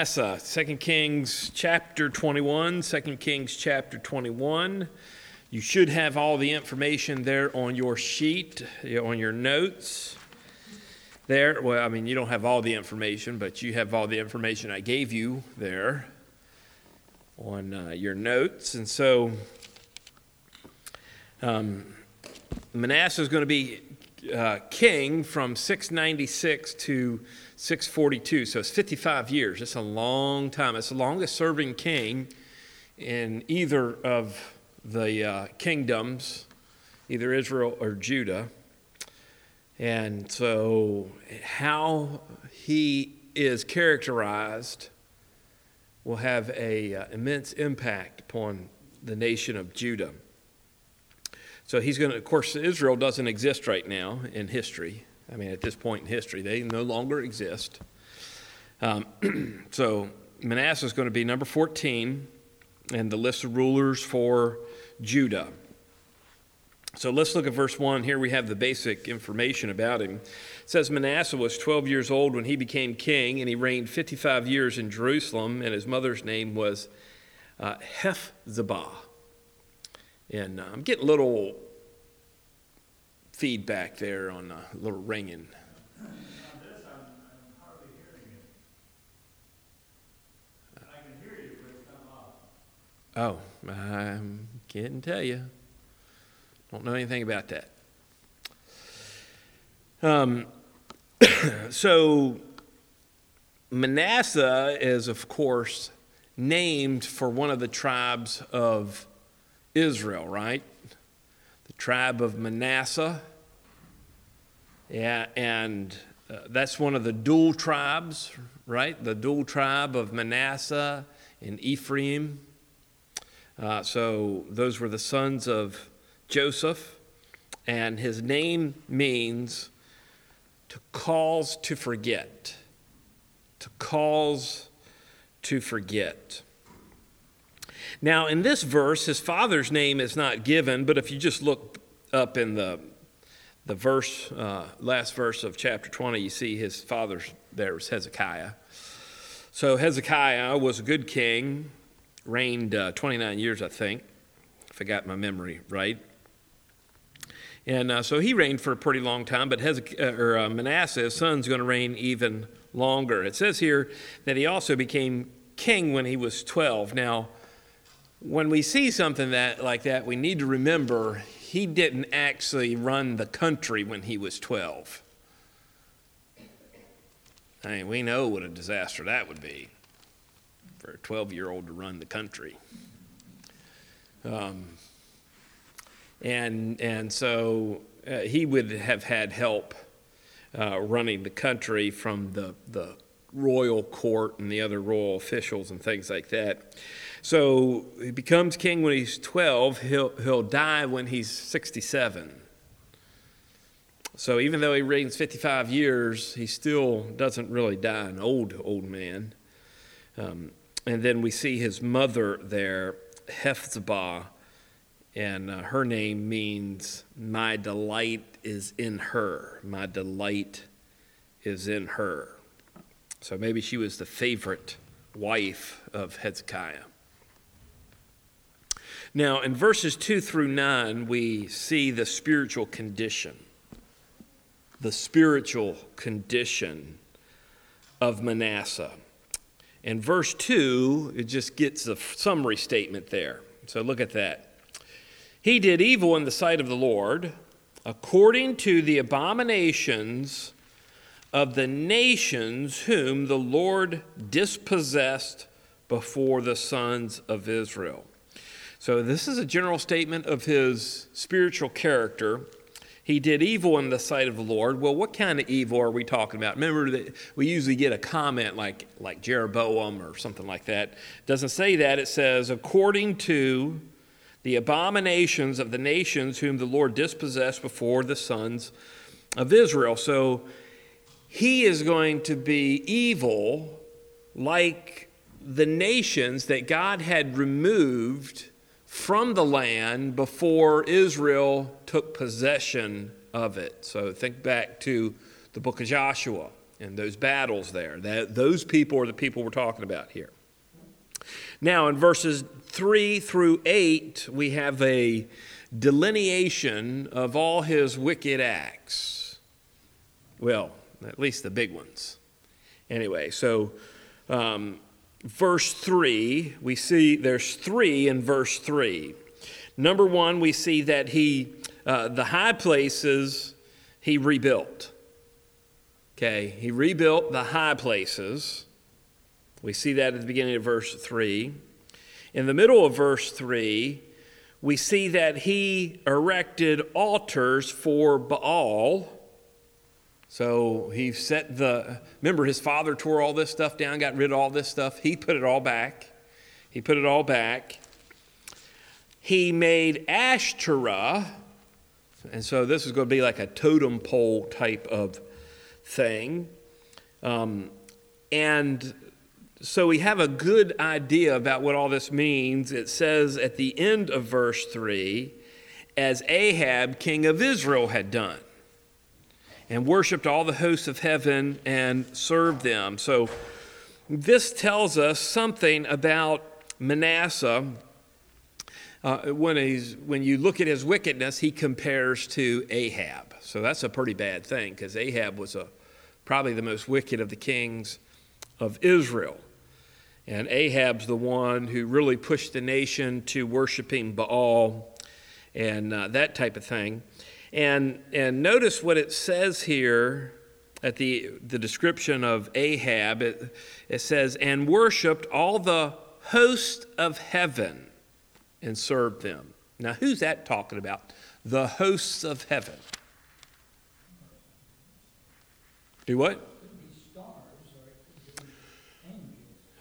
Manasseh, 2 Kings chapter 21, 2 Kings chapter 21. You should have all the information there on your sheet, on your notes. There, well, I mean, you don't have all the information, but you have all the information I gave you there on uh, your notes. And so, um, Manasseh is going to be uh, king from 696 to 642. So it's 55 years. It's a long time. It's the longest serving king in either of the uh, kingdoms, either Israel or Judah. And so, how he is characterized will have an uh, immense impact upon the nation of Judah. So he's going to, of course, Israel doesn't exist right now in history. I mean, at this point in history, they no longer exist. Um, so Manasseh is going to be number 14 in the list of rulers for Judah. So let's look at verse 1. Here we have the basic information about him. It says Manasseh was 12 years old when he became king, and he reigned 55 years in Jerusalem, and his mother's name was uh, Hephzibah. And uh, I'm getting a little feedback there on a little ringing. Oh, I can't tell you. Don't know anything about that. Um, so, Manasseh is, of course, named for one of the tribes of Israel, right? The tribe of Manasseh. Yeah, and uh, that's one of the dual tribes, right? The dual tribe of Manasseh and Ephraim. Uh, so those were the sons of Joseph, and his name means to cause to forget. To cause to forget. Now, in this verse, his father's name is not given, but if you just look up in the, the verse, uh, last verse of chapter 20, you see his father's there was Hezekiah. So Hezekiah was a good king, reigned uh, 29 years, I think, if I got my memory right. And uh, so he reigned for a pretty long time, but Hezekiah, or, uh, Manasseh, his son's going to reign even longer. It says here that he also became king when he was 12. Now, when we see something that like that, we need to remember he didn't actually run the country when he was 12. I mean, we know what a disaster that would be for a 12 year old to run the country. Um, and, and so uh, he would have had help uh, running the country from the, the royal court and the other royal officials and things like that. So he becomes king when he's 12. He'll, he'll die when he's 67. So even though he reigns 55 years, he still doesn't really die an old, old man. Um, and then we see his mother there, Hephzibah, and uh, her name means, My delight is in her. My delight is in her. So maybe she was the favorite wife of Hezekiah. Now, in verses 2 through 9, we see the spiritual condition. The spiritual condition of Manasseh. In verse 2, it just gets a summary statement there. So look at that. He did evil in the sight of the Lord, according to the abominations of the nations whom the Lord dispossessed before the sons of Israel. So, this is a general statement of his spiritual character. He did evil in the sight of the Lord. Well, what kind of evil are we talking about? Remember that we usually get a comment like, like Jeroboam or something like that. It doesn't say that. It says, according to the abominations of the nations whom the Lord dispossessed before the sons of Israel. So, he is going to be evil like the nations that God had removed from the land before Israel took possession of it. So think back to the book of Joshua. and those battles there. That, those people are the people we're talking about here. Now, in verses 3 through 8, we have a delineation of all his wicked acts. Well, at least the big ones. Anyway, so um, verse 3, we see there's three in verse 3. Number one, we see that he, uh, the high places, he rebuilt. Okay, he rebuilt the high places. We see that at the beginning of verse 3. In the middle of verse 3, we see that he erected altars for Baal. So he set the, remember his father tore all this stuff down, got rid of all this stuff. He put it all back. He put it all back. He made Ashtoreth, and so this is going to be like a totem pole type of thing. Um, and so we have a good idea about what all this means. It says at the end of verse 3 as Ahab, king of Israel, had done, and worshiped all the hosts of heaven and served them. So this tells us something about Manasseh. Uh, when, he's, when you look at his wickedness, he compares to Ahab. So that's a pretty bad thing because Ahab was a probably the most wicked of the kings of Israel. And Ahab's the one who really pushed the nation to worshiping Baal and uh, that type of thing. And, and notice what it says here at the, the description of Ahab. It, it says, and worshiped all the host of heaven and served them. Now, who's that talking about? The hosts of heaven. Do what?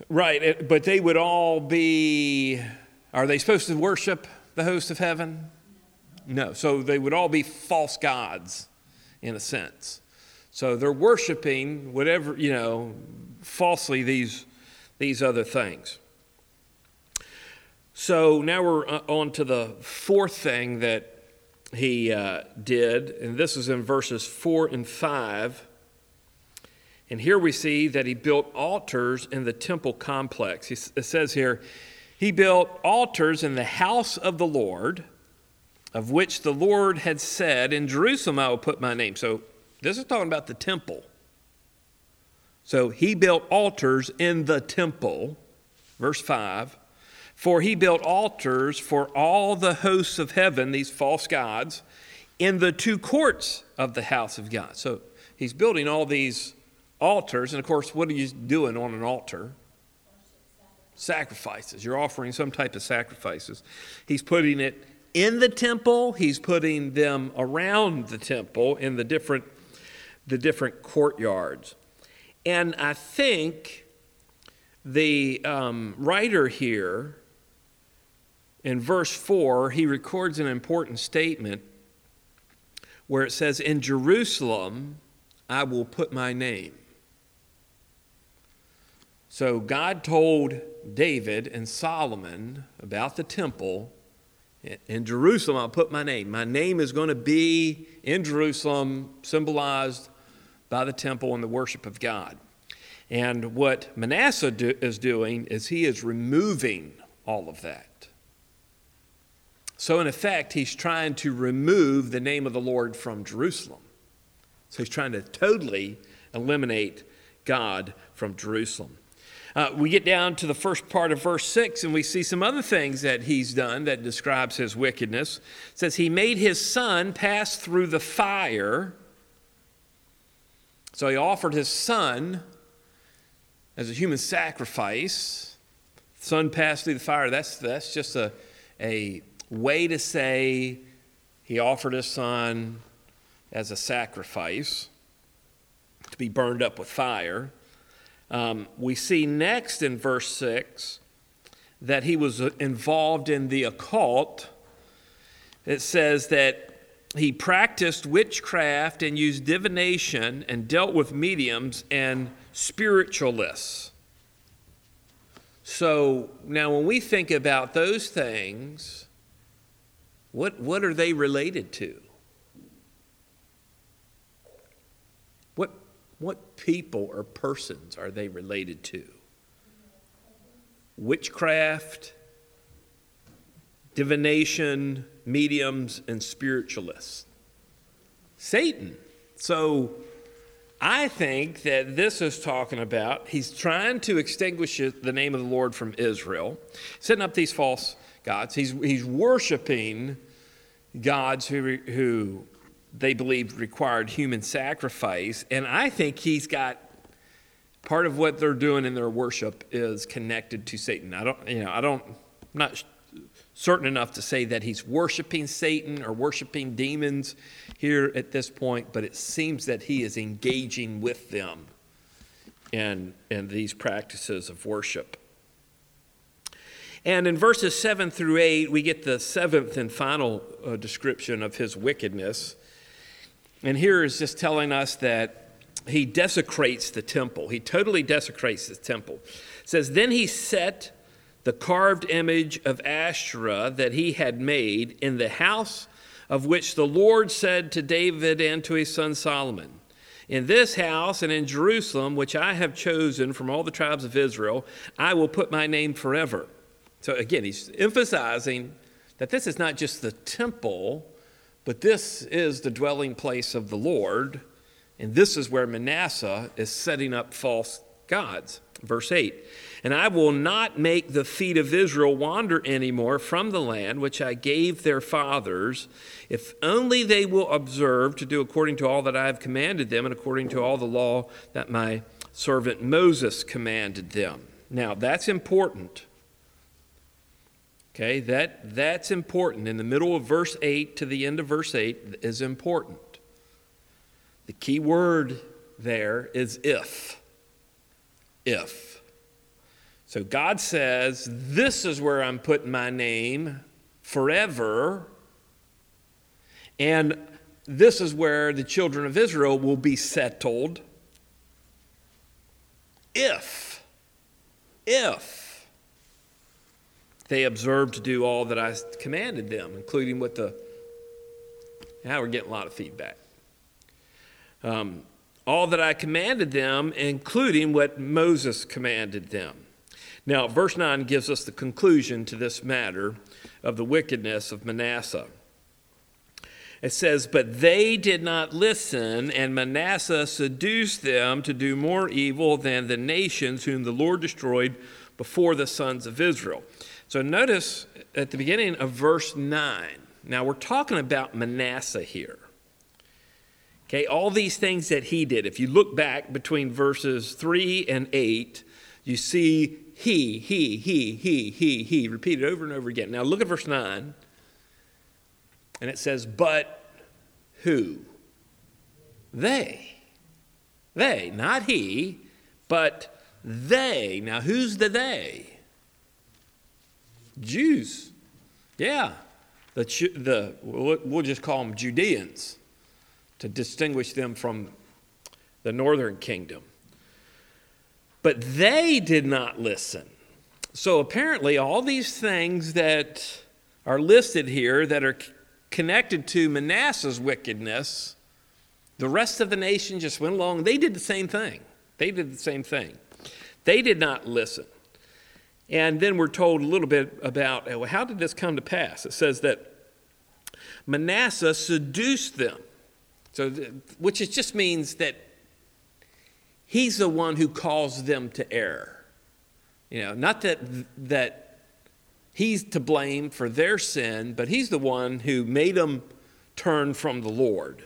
Right, but they would all be, are they supposed to worship the host of heaven? No, so they would all be false gods in a sense. So they're worshiping whatever, you know, falsely these, these other things. So now we're uh, on to the fourth thing that he uh, did, and this is in verses 4 and 5. And here we see that he built altars in the temple complex. It says here, he built altars in the house of the Lord, of which the Lord had said, In Jerusalem I will put my name. So this is talking about the temple. So he built altars in the temple, verse 5. For he built altars for all the hosts of heaven, these false gods, in the two courts of the house of God. So he's building all these altars. And of course, what are you doing on an altar? Sacrifices. You're offering some type of sacrifices. He's putting it in the temple, he's putting them around the temple in the different, the different courtyards. And I think the um, writer here in verse 4, he records an important statement where it says, In Jerusalem I will put my name. So God told David and Solomon about the temple. In Jerusalem, I'll put my name. My name is going to be in Jerusalem, symbolized by the temple and the worship of God. And what Manasseh do, is doing is he is removing all of that. So, in effect, he's trying to remove the name of the Lord from Jerusalem. So, he's trying to totally eliminate God from Jerusalem. Uh, we get down to the first part of verse 6 and we see some other things that he's done that describes his wickedness. It says, He made his son pass through the fire. So he offered his son as a human sacrifice. Son passed through the fire. That's, that's just a, a way to say he offered his son as a sacrifice to be burned up with fire. Um, we see next in verse 6 that he was involved in the occult. It says that he practiced witchcraft and used divination and dealt with mediums and spiritualists. So now, when we think about those things, what, what are they related to? What, What people or persons are they related to? Witchcraft, divination, mediums, and spiritualists. Satan. So I think that this is talking about he's trying to extinguish the name of the Lord from Israel, setting up these false gods. He's, he's worshiping gods who, who they believed required human sacrifice. And I think he's got part of what they're doing in their worship is connected to Satan. I don't, you know, I don't, I'm not certain enough to say that he's worshiping Satan or worshiping demons here at this point, but it seems that he is engaging with them in, in these practices of worship. And in verses 7 through 8, we get the seventh and final uh, description of his wickedness. And here is just telling us that he desecrates the temple. He totally desecrates the temple. It says, Then he set the carved image of Asherah that he had made in the house of which the Lord said to David and to his son Solomon, In this house and in Jerusalem, which I have chosen from all the tribes of Israel, I will put my name forever. So again, he's emphasizing that this is not just the temple, but this is the dwelling place of the Lord. And this is where Manasseh is setting up false gods. Verse 8 And I will not make the feet of Israel wander anymore from the land which I gave their fathers, if only they will observe to do according to all that I have commanded them and according to all the law that my servant Moses commanded them. Now, that's important. Okay, that, that's important. In the middle of verse 8 to the end of verse 8 is important. The key word there is if if. So God says, This is where I'm putting my name forever. And this is where the children of Israel will be settled if, if they observed to do all that I commanded them, including what the. Now we're getting a lot of feedback. Um, all that I commanded them, including what Moses commanded them. Now, verse 9 gives us the conclusion to this matter of the wickedness of Manasseh. It says, But they did not listen, and Manasseh seduced them to do more evil than the nations whom the Lord destroyed before the sons of Israel. So notice at the beginning of verse 9. Now we're talking about Manasseh here. Okay, all these things that he did. If you look back between verses 3 and 8, you see he, he, he, he, he, he, repeated over and over again. Now look at verse 9, and it says, But who? They. They, not he, but they. Now who's the they? Jews. Yeah. The, the, we'll just call them Judeans to distinguish them from the northern kingdom. But they did not listen. So apparently, all these things that are listed here that are connected to Manasseh's wickedness, the rest of the nation just went along. They did the same thing. They did the same thing. They did not listen. And then we're told a little bit about well, how did this come to pass? It says that Manasseh seduced them. So, which it just means that he's the one who calls them to err. You know, not that that he's to blame for their sin, but he's the one who made them turn from the Lord.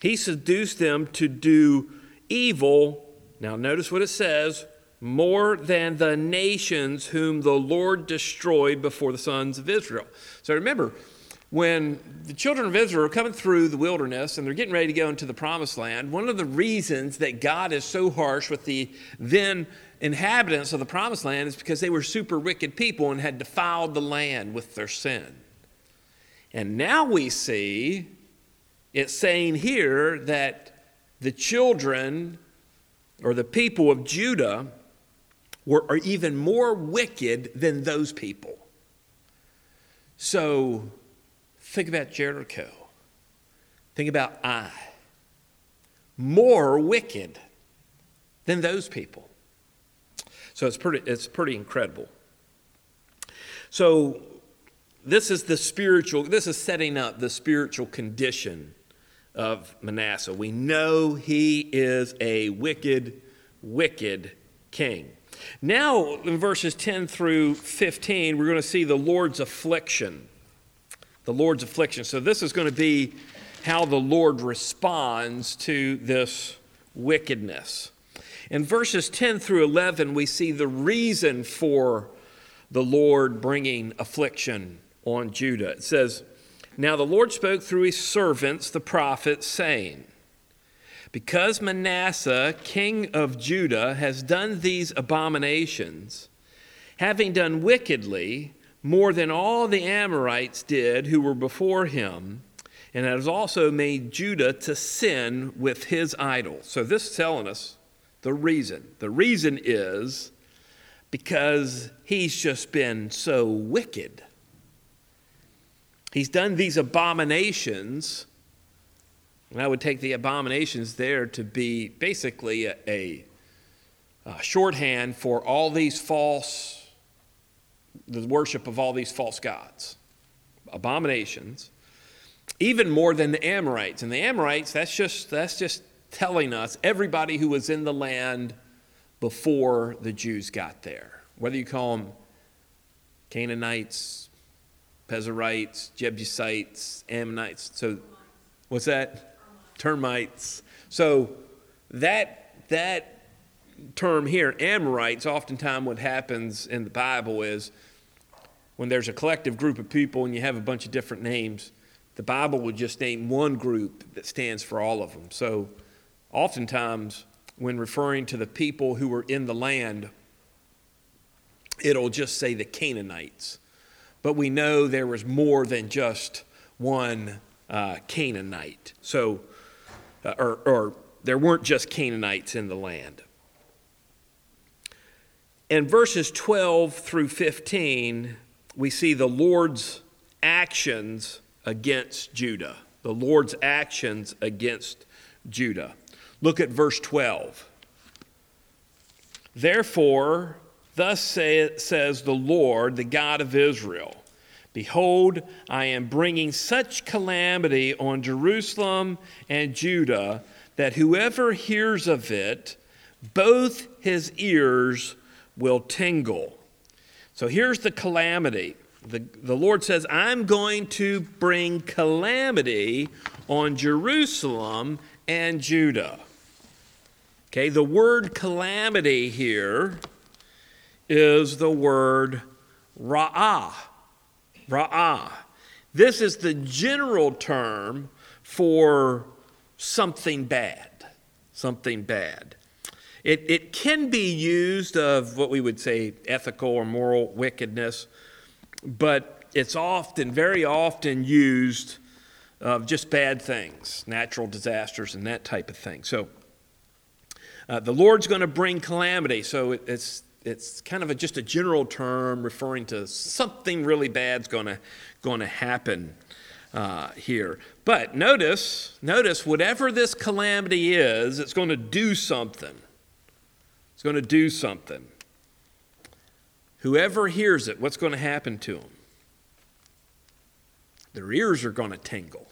He seduced them to do evil. Now, notice what it says more than the nations whom the Lord destroyed before the sons of Israel. So remember, when the children of Israel are coming through the wilderness and they're getting ready to go into the promised land, one of the reasons that God is so harsh with the then inhabitants of the promised land is because they were super wicked people and had defiled the land with their sin. And now we see it's saying here that the children or the people of Judah were, are even more wicked than those people. So, Think about Jericho. Think about Ai. more wicked than those people. So it's pretty, it's pretty incredible. So this is the spiritual, this is setting up the spiritual condition of Manasseh. We know he is a wicked, wicked king. Now, in verses 10 through 15, we're going to see the Lord's affliction. The Lord's affliction. So, this is going to be how the Lord responds to this wickedness. In verses 10 through 11, we see the reason for the Lord bringing affliction on Judah. It says, Now the Lord spoke through his servants, the prophets, saying, Because Manasseh, king of Judah, has done these abominations, having done wickedly more than all the Amorites did who were before him, and has also made Judah to sin with his idols. So this is telling us the reason. The reason is because he's just been so wicked. He's done these abominations, and I would take the abominations there to be basically a, a, a shorthand for all these false, the worship of all these false gods. Abominations even more than the Amorites. And the Amorites, that's just, that's just telling us everybody who was in the land before the Jews got there. Whether you call them Canaanites, Perizzites, Jebusites, Ammonites. So, what's that? Termites. So, that, that term here, Amorites, oftentimes what happens in the Bible is when there's a collective group of people and you have a bunch of different names, the Bible would just name one group that stands for all of them. So, oftentimes, when referring to the people who were in the land, it'll just say the Canaanites. But we know there was more than just one uh, Canaanite. So, uh, or, or there weren't just Canaanites in the land. In verses 12 through 15, we see the Lord's actions against Judah, the Lord's actions against Judah. Look at verse 12. Therefore, thus say, says the Lord, the God of Israel Behold, I am bringing such calamity on Jerusalem and Judah that whoever hears of it, both his ears will tingle. So here's the calamity the, the Lord says, I'm going to bring calamity on Jerusalem and Judah. Okay, the word calamity here is the word ra'ah. Ra'ah. This is the general term for something bad. Something bad. It, it can be used of what we would say ethical or moral wickedness but it's often, very often used of just bad things, natural disasters, and that type of thing. So uh, the Lord's going to bring calamity. So it, it's it's kind of a, just a general term referring to something really bad's going to happen uh, here. But notice, notice whatever this calamity is, it's going to do something. It's going to do something. Whoever hears it, what's going to happen to them? Their ears are going to tingle.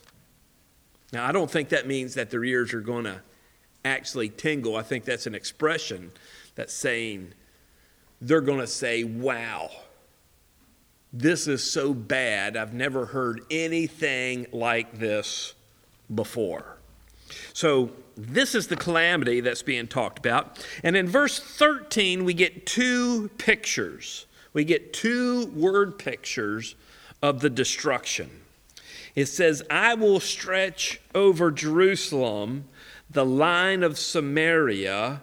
Now, I don't think that means that their ears are going to actually tingle. I think that's an expression that's saying they're going to say, Wow, this is so bad. I've never heard anything like this before. So, this is the calamity that's being talked about. And in verse 13, we get two pictures. We get two word pictures of the destruction. It says, I will stretch over Jerusalem the line of Samaria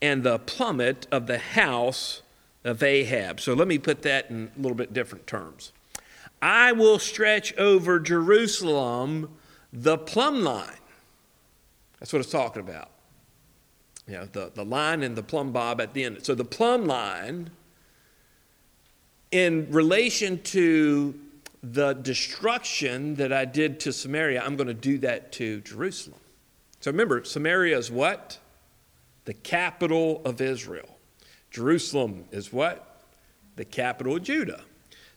and the plummet of the house of Ahab. So let me put that in a little bit different terms. I will stretch over Jerusalem the plumb line that's what it's talking about. You know, the, the line and the plumb bob at the end. So the plumb line, in relation to the destruction that I did to Samaria, I'm going to do that to Jerusalem. So remember, Samaria is what? The capital of Israel. Jerusalem is what? The capital of Judah.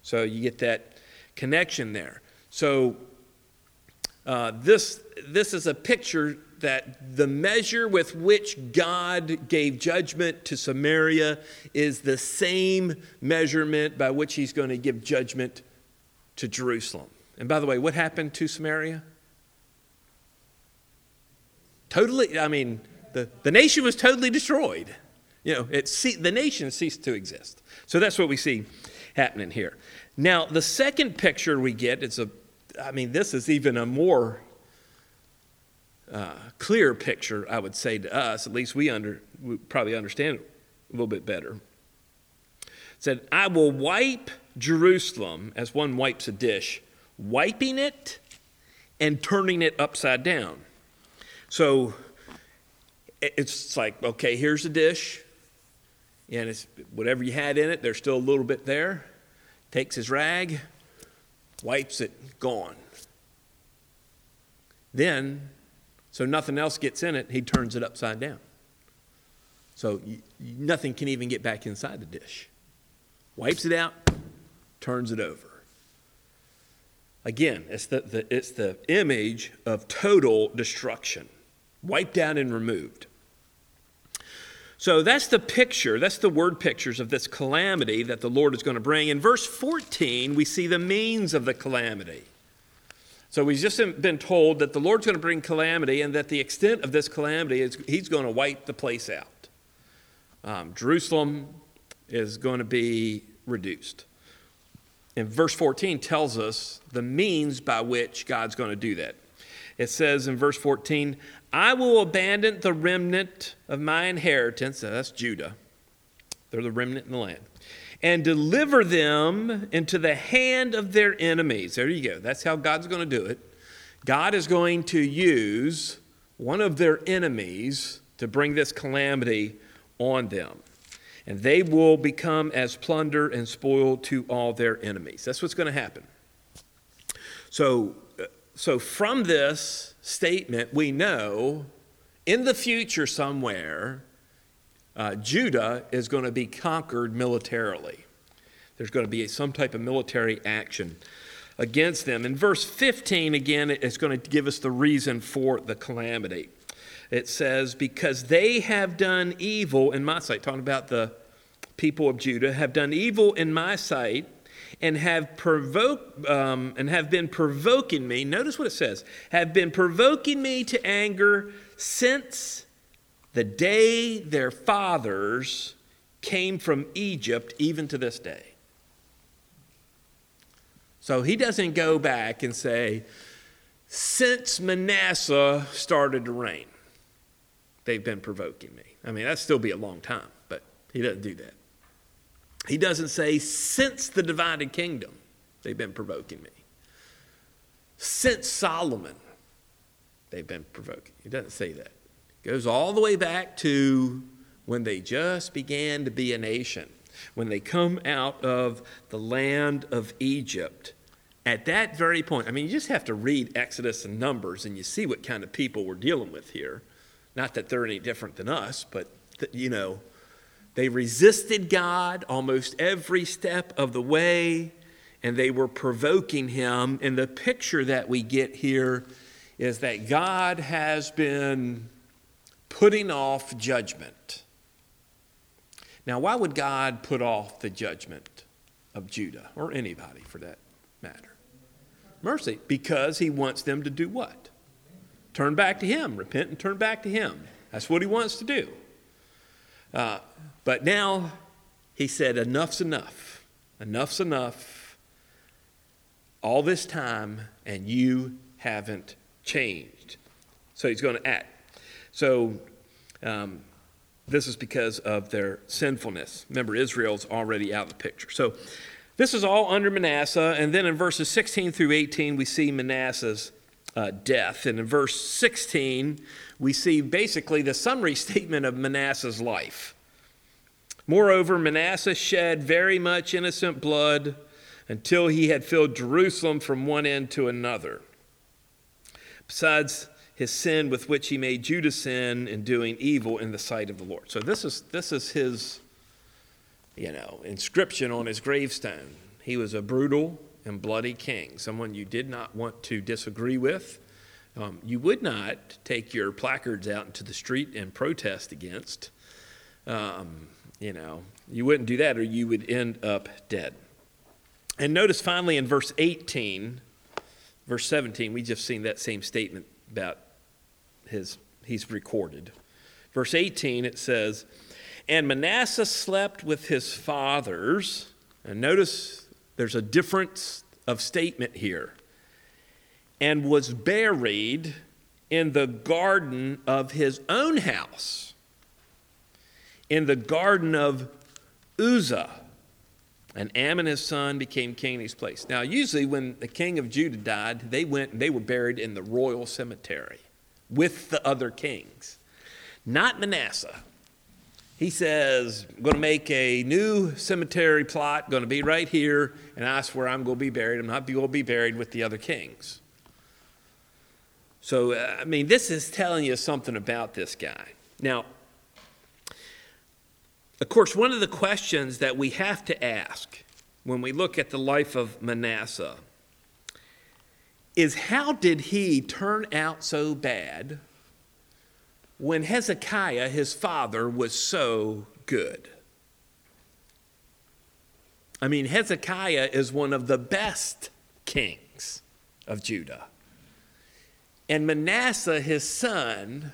So you get that connection there. So uh, this, this is a picture that the measure with which God gave judgment to Samaria is the same measurement by which he's going to give judgment to Jerusalem. And by the way, what happened to Samaria? Totally, I mean, the, the nation was totally destroyed. You know, it, the nation ceased to exist. So that's what we see happening here. Now, the second picture we get, it's a, I mean, this is even a more uh, clear picture, I would say to us, at least we, under, we probably understand it a little bit better. It said, I will wipe Jerusalem as one wipes a dish, wiping it and turning it upside down. So it's like, okay, here's a dish, and it's whatever you had in it, there's still a little bit there. Takes his rag, wipes it, gone. Then so nothing else gets in it, he turns it upside down. So nothing can even get back inside the dish. Wipes it out, turns it over. Again, it's the, the, it's the image of total destruction, wiped out and removed. So that's the picture, that's the word pictures of this calamity that the Lord is going to bring. In verse 14, we see the means of the calamity. So we've just been told that the Lord's going to bring calamity and that the extent of this calamity is he's going to wipe the place out. Um, Jerusalem is going to be reduced. And verse 14 tells us the means by which God's going to do that. It says in verse 14, I will abandon the remnant of my inheritance, that's Judah. They're the remnant in the land and deliver them into the hand of their enemies. There you go. That's how God's going to do it. God is going to use one of their enemies to bring this calamity on them. And they will become as plunder and spoil to all their enemies. That's what's going to happen. So, so from this statement, we know in the future somewhere, uh, Judah is going to be conquered militarily. There's going to be some type of military action against them. In verse 15, again, it's going to give us the reason for the calamity. It says, Because they have done evil in my sight, talking about the people of Judah, have done evil in my sight and have provoked um, and have been provoking me. Notice what it says: have been provoking me to anger since the day their fathers came from Egypt, even to this day. So he doesn't go back and say, since Manasseh started to reign, they've been provoking me. I mean, that'd still be a long time, but he doesn't do that. He doesn't say, since the divided kingdom, they've been provoking me. Since Solomon, they've been provoking. He doesn't say that It goes all the way back to when they just began to be a nation, when they come out of the land of Egypt. At that very point, I mean, you just have to read Exodus and Numbers and you see what kind of people we're dealing with here. Not that they're any different than us, but, that, you know, they resisted God almost every step of the way, and they were provoking Him. And the picture that we get here is that God has been putting off judgment. Now, why would God put off the judgment of Judah or anybody for that matter? Mercy, because he wants them to do what? Turn back to him, repent and turn back to him. That's what he wants to do. Uh, but now he said, enough's enough. Enough's enough. All this time, and you haven't changed. So he's going to act. So um, this is because of their sinfulness. Remember, Israel's already out of the picture. So this is all under Manasseh. And then in verses 16 through 18, we see Manasseh's uh, death. And in verse 16, we see basically the summary statement of Manasseh's life. Moreover, Manasseh shed very much innocent blood until he had filled Jerusalem from one end to another. Besides, his sin with which he made Judah sin in doing evil in the sight of the Lord. So this is this is his you know, inscription on his gravestone. He was a brutal and bloody king, someone you did not want to disagree with. Um, you would not take your placards out into the street and protest against. Um, you know, you wouldn't do that or you would end up dead. And notice finally in verse 18, verse 17, we just seen that same statement about his, he's recorded. Verse 18, it says, And Manasseh slept with his fathers. And notice there's a difference of statement here. And was buried in the garden of his own house, in the garden of Uzzah. And Amon, his son, became king in his place. Now, usually when the king of Judah died, they went and they were buried in the royal cemetery with the other kings. Not Manasseh. He says, I'm going to make a new cemetery plot, going to be right here, and that's where I'm going to be buried. I'm not going to be buried with the other kings. So, I mean, this is telling you something about this guy. Now, of course, one of the questions that we have to ask when we look at the life of Manasseh is how did he turn out so bad when Hezekiah, his father, was so good? I mean, Hezekiah is one of the best kings of Judah. And Manasseh, his son,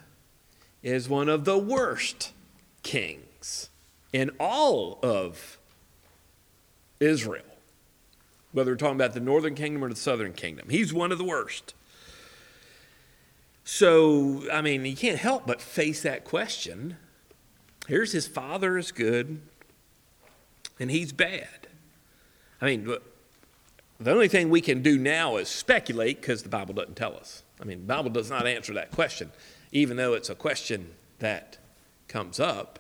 is one of the worst kings in all of Israel, whether we're talking about the northern kingdom or the southern kingdom. He's one of the worst. So, I mean, you can't help but face that question. Here's his father is good, and he's bad. I mean, the only thing we can do now is speculate because the Bible doesn't tell us. I mean, the Bible does not answer that question, even though it's a question that comes up.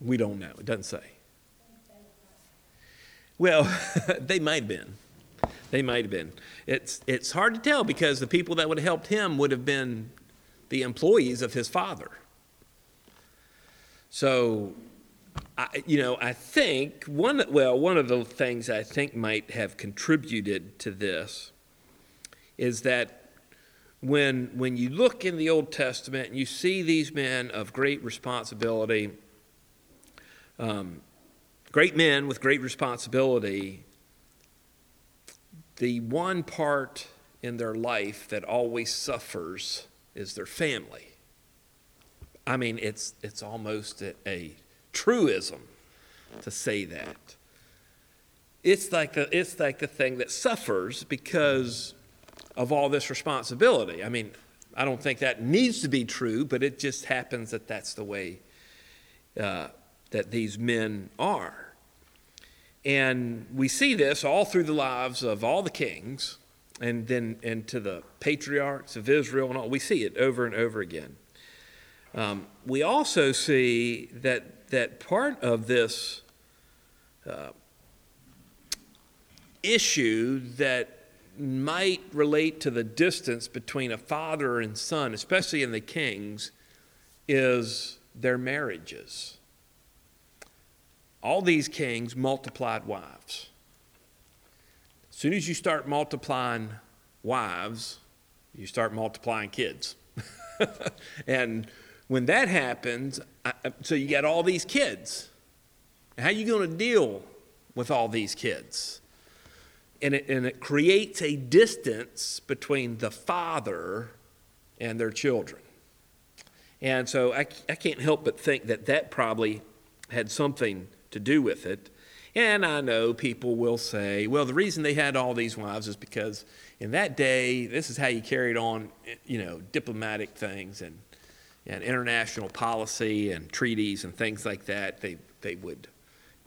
We don't know. It doesn't say. Well, they might have been. They might have been. It's, it's hard to tell because the people that would have helped him would have been the employees of his father. So, I, you know, I think one, well, one of the things I think might have contributed to this is that when, when you look in the Old Testament and you see these men of great responsibility, um, great men with great responsibility, the one part in their life that always suffers is their family. I mean, it's, it's almost a, a truism to say that. It's like, the, it's like the thing that suffers because of all this responsibility. I mean, I don't think that needs to be true, but it just happens that that's the way uh, that these men are. And we see this all through the lives of all the kings and then into the patriarchs of Israel and all. We see it over and over again. Um, we also see that, that part of this uh, issue that might relate to the distance between a father and son, especially in the kings, is their marriages all these kings multiplied wives. As soon as you start multiplying wives, you start multiplying kids. and when that happens, I, so you got all these kids. How are you going to deal with all these kids? And it, and it creates a distance between the father and their children. And so I, I can't help but think that that probably had something to do with it. And I know people will say, well, the reason they had all these wives is because in that day, this is how you carried on, you know, diplomatic things and, and international policy and treaties and things like that. They, they would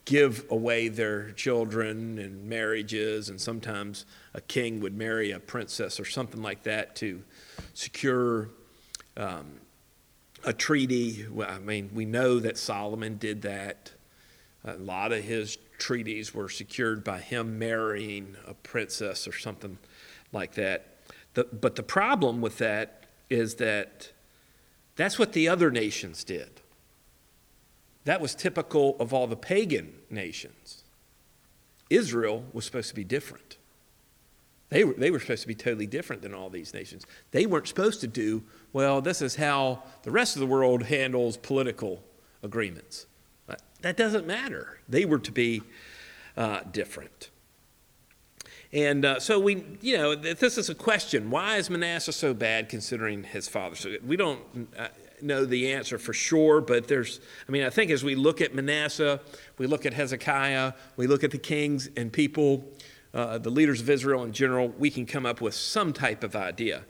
give away their children and marriages, and sometimes a king would marry a princess or something like that to secure um, a treaty. I mean, we know that Solomon did that. A lot of his treaties were secured by him marrying a princess or something like that. The, but the problem with that is that that's what the other nations did. That was typical of all the pagan nations. Israel was supposed to be different. They were, they were supposed to be totally different than all these nations. They weren't supposed to do, well, this is how the rest of the world handles political agreements. That doesn't matter. They were to be uh, different. And uh, so we, you know, this is a question. Why is Manasseh so bad considering his father? So we don't uh, know the answer for sure, but there's, I mean, I think as we look at Manasseh, we look at Hezekiah, we look at the kings and people uh, the leaders of Israel in general, we can come up with some type of idea.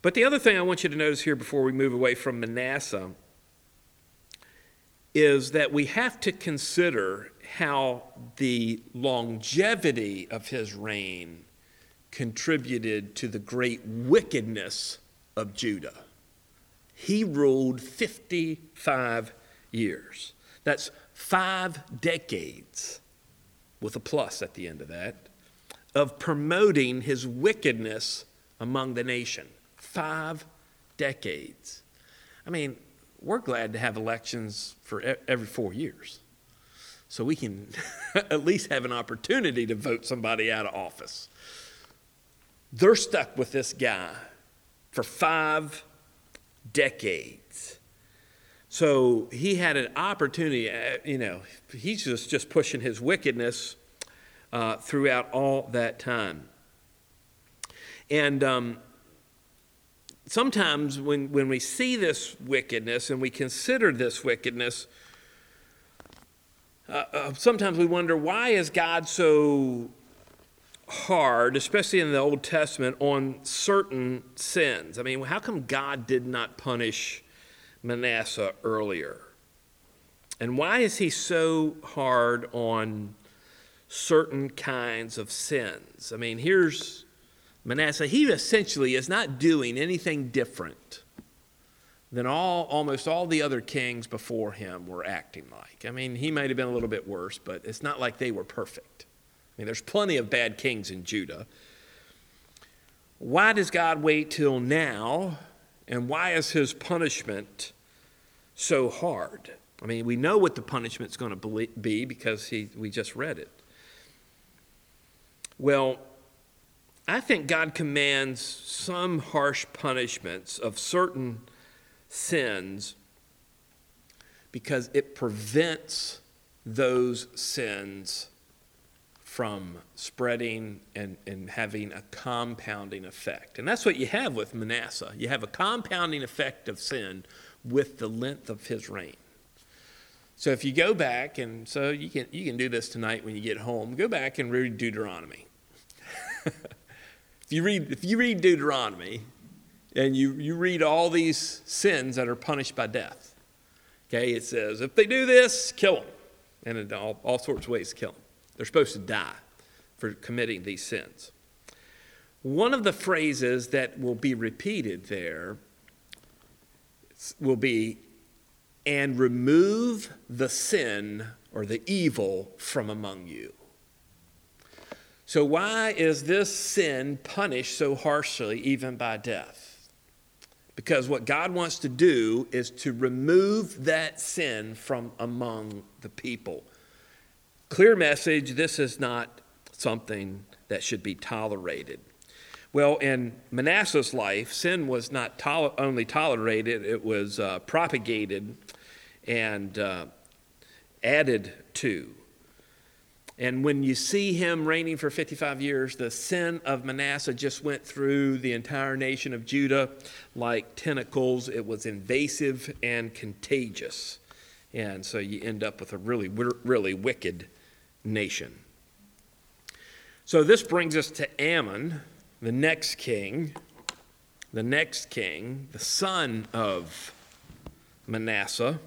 But the other thing I want you to notice here before we move away from Manasseh is that we have to consider how the longevity of his reign contributed to the great wickedness of Judah. He ruled 55 years. That's five decades with a plus at the end of that, of promoting his wickedness among the nation. Five decades. I mean, we're glad to have elections for every four years. So we can at least have an opportunity to vote somebody out of office. They're stuck with this guy for five decades. So he had an opportunity, uh, you know, he's just, just pushing his wickedness uh, throughout all that time. And um, sometimes when, when we see this wickedness and we consider this wickedness, uh, uh, sometimes we wonder why is God so hard, especially in the Old Testament, on certain sins? I mean, how come God did not punish Manasseh earlier. And why is he so hard on certain kinds of sins? I mean, here's Manasseh. He essentially is not doing anything different than all, almost all the other kings before him were acting like. I mean, he might have been a little bit worse, but it's not like they were perfect. I mean, there's plenty of bad kings in Judah. Why does God wait till now and why is his punishment so hard? I mean, we know what the punishment's going to be because he, we just read it. Well, I think God commands some harsh punishments of certain sins because it prevents those sins from spreading and, and having a compounding effect. And that's what you have with Manasseh. You have a compounding effect of sin with the length of his reign. So if you go back, and so you can, you can do this tonight when you get home, go back and read Deuteronomy. if, you read, if you read Deuteronomy and you, you read all these sins that are punished by death, okay, it says, if they do this, kill them. And in all, all sorts of ways to kill them. They're supposed to die for committing these sins. One of the phrases that will be repeated there will be, and remove the sin or the evil from among you. So, why is this sin punished so harshly, even by death? Because what God wants to do is to remove that sin from among the people. Clear message this is not something that should be tolerated. Well, in Manasseh's life, sin was not tol- only tolerated, it was uh, propagated and uh, added to. And when you see him reigning for 55 years, the sin of Manasseh just went through the entire nation of Judah like tentacles. It was invasive and contagious. And so you end up with a really, really wicked nation. So this brings us to Amon, the next king, the next king, the son of Manasseh.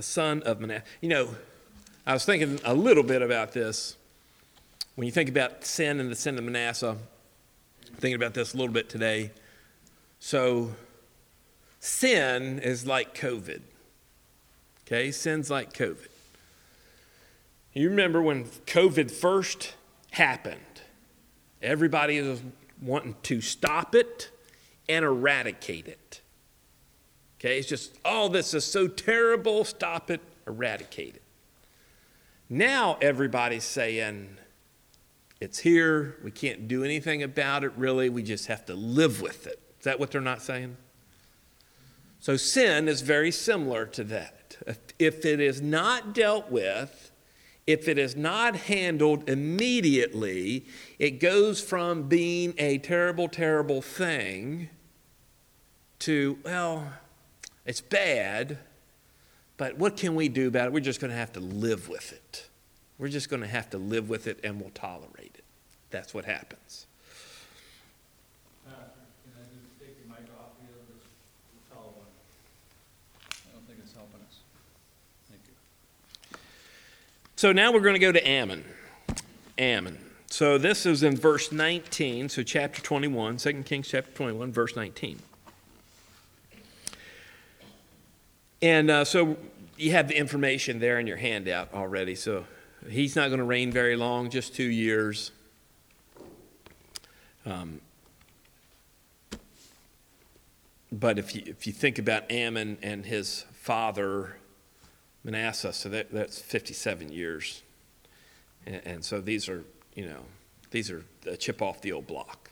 The son of Manasseh. You know, I was thinking a little bit about this. When you think about sin and the sin of Manasseh, thinking about this a little bit today. So, sin is like COVID. Okay, sin's like COVID. You remember when COVID first happened. Everybody is wanting to stop it and eradicate it. Okay, it's just, oh, this is so terrible, stop it, eradicate it. Now everybody's saying, it's here, we can't do anything about it really, we just have to live with it. Is that what they're not saying? So sin is very similar to that. If it is not dealt with, if it is not handled immediately, it goes from being a terrible, terrible thing to, well, it's bad, but what can we do about it? We're just going to have to live with it. We're just going to have to live with it and we'll tolerate it. That's what happens. So now we're going to go to Amon. Amon. So this is in verse 19, so chapter 21, 2 Kings chapter 21, verse 19. And uh, so you have the information there in your handout already. So he's not going to reign very long, just two years. Um, but if you, if you think about Amon and his father, Manasseh, so that, that's 57 years. And, and, so these are, you know, these are a chip off the old block,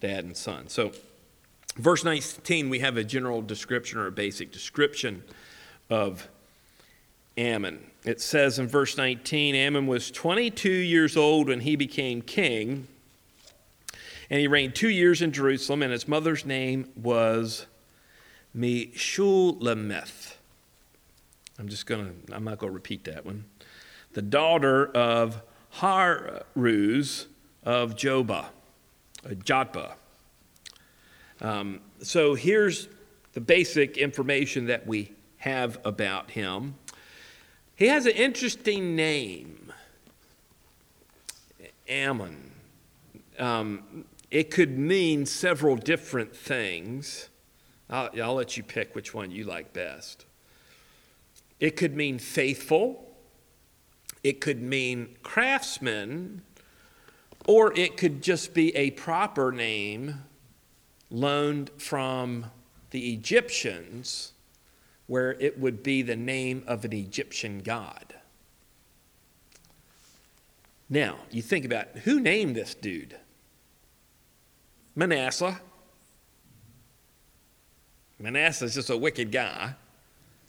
dad and son. So, verse 19, we have a general description or a basic description of Amon. It says in verse 19 Amon was 22 years old when he became king, and he reigned two years in Jerusalem, and his mother's name was Meshullemeth. I'm just going to, I'm not going to repeat that one. The daughter of Haruz of Jobah, uh, Jotbah. Um, so here's the basic information that we have about him. He has an interesting name, Amon. Um, it could mean several different things. I'll, I'll let you pick which one you like best. It could mean faithful, it could mean craftsman, or it could just be a proper name loaned from the Egyptians, where it would be the name of an Egyptian god. Now, you think about who named this dude? Manasseh. Manasseh's just a wicked guy.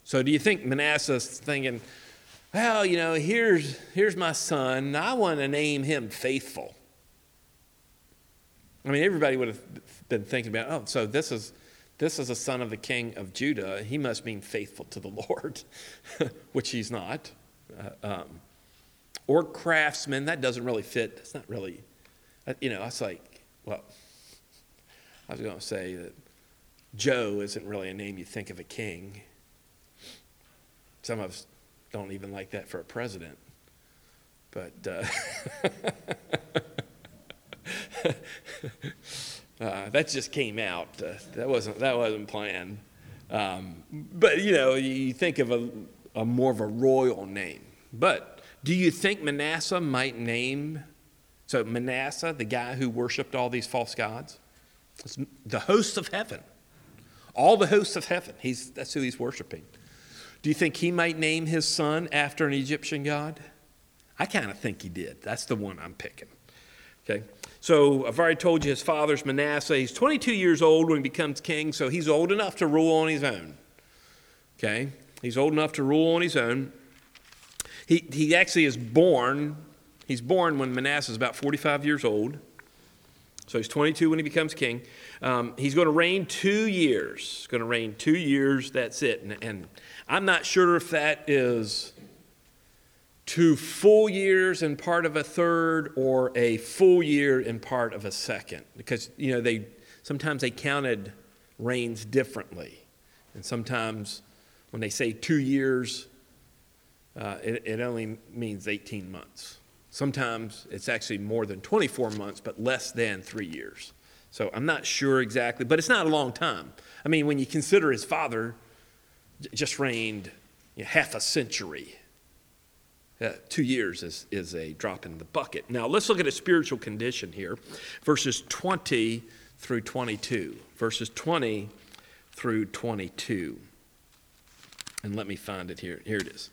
So do you think Manasseh's thinking, well, you know, here's, here's my son. I want to name him faithful. I mean, everybody would have been thinking about, oh, so this is, this is a son of the king of Judah. He must mean faithful to the Lord, which he's not. Uh, um, or craftsman, that doesn't really fit. That's not really, uh, you know, it's like, well, I was going to say that Joe isn't really a name you think of a king. Some of us don't even like that for a president. But uh, uh, that just came out. Uh, that wasn't that wasn't planned. Um, but you know, you think of a, a more of a royal name. But do you think Manasseh might name? So Manasseh, the guy who worshipped all these false gods, the hosts of heaven, all the hosts of heaven. He's that's who he's worshiping. Do you think he might name his son after an Egyptian god? I kind of think he did. That's the one I'm picking. Okay. So I've already told you his father's Manasseh. He's 22 years old when he becomes king, so he's old enough to rule on his own. Okay. He's old enough to rule on his own. He, he actually is born, he's born when Manasseh is about 45 years old. So he's 22 when he becomes king. Um, he's going to reign two years. He's going to reign two years. That's it. And, and I'm not sure if that is two full years and part of a third or a full year and part of a second. Because you know they sometimes they counted reigns differently. And sometimes when they say two years uh, it, it only means 18 months. Sometimes it's actually more than 24 months but less than three years. So i'm not sure exactly but it's not a long time. I mean when you consider his father just reigned you know, half a century. Uh, two years is, is a drop in the bucket. Now, let's look at a spiritual condition here, verses 20 through 22. Verses 20 through 22. And let me find it here. Here it is.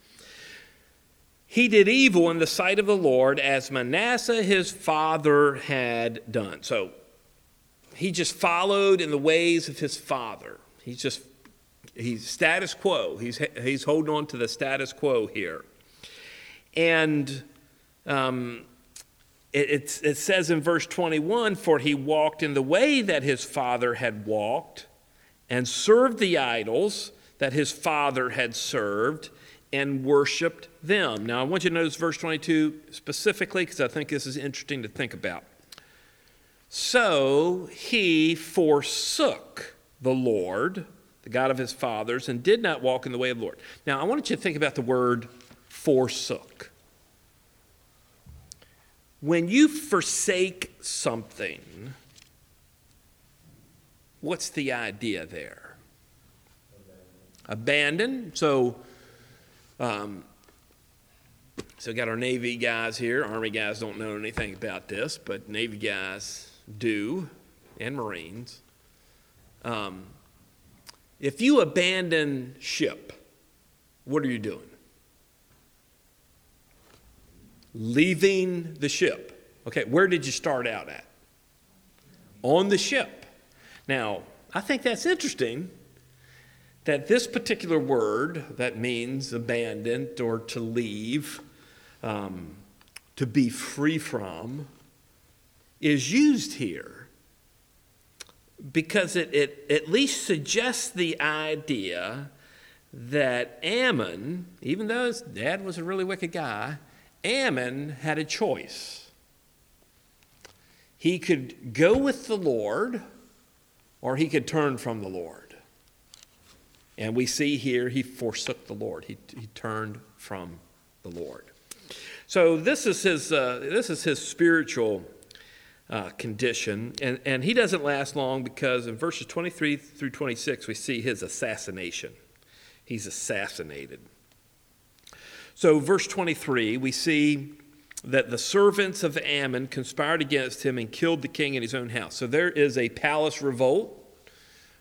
He did evil in the sight of the Lord as Manasseh his father had done. So he just followed in the ways of his father. He's just, he's status quo. He's, he's holding on to the status quo here. And um, it, it, says in verse 21 For he walked in the way that his father had walked, and served the idols that his father had served, and worshiped them. Now, I want you to notice verse 22 specifically because I think this is interesting to think about. So he forsook the Lord, the God of his fathers, and did not walk in the way of the Lord. Now, I want you to think about the word forsook. When you forsake something, what's the idea there? Abandon. So, um, so we got our Navy guys here. Army guys don't know anything about this, but Navy guys do, and Marines. Um, if you abandon ship, what are you doing? Leaving the ship. Okay, where did you start out at? On the ship. Now, I think that's interesting that this particular word that means abandoned or to leave, um, to be free from, is used here because it, it at least suggests the idea that Amon, even though his dad was a really wicked guy, Amon had a choice. He could go with the Lord or he could turn from the Lord. And we see here he forsook the Lord, he, he turned from the Lord. So this is his, uh, this is his spiritual uh, condition. And, and he doesn't last long because in verses 23 through 26, we see his assassination. He's assassinated. So, verse 23, we see that the servants of Amon conspired against him and killed the king in his own house. So, there is a palace revolt.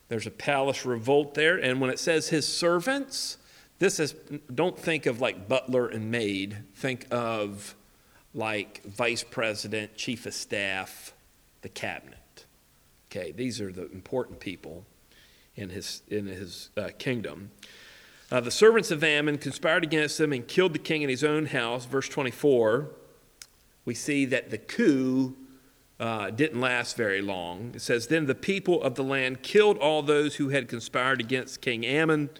There's a palace revolt there. And when it says his servants, this is, don't think of like butler and maid. Think of like vice president, chief of staff, the cabinet. Okay, these are the important people in his, in his uh, kingdom. Uh, the servants of Amon conspired against him and killed the king in his own house. Verse 24, we see that the coup uh, didn't last very long. It says, Then the people of the land killed all those who had conspired against King Amon,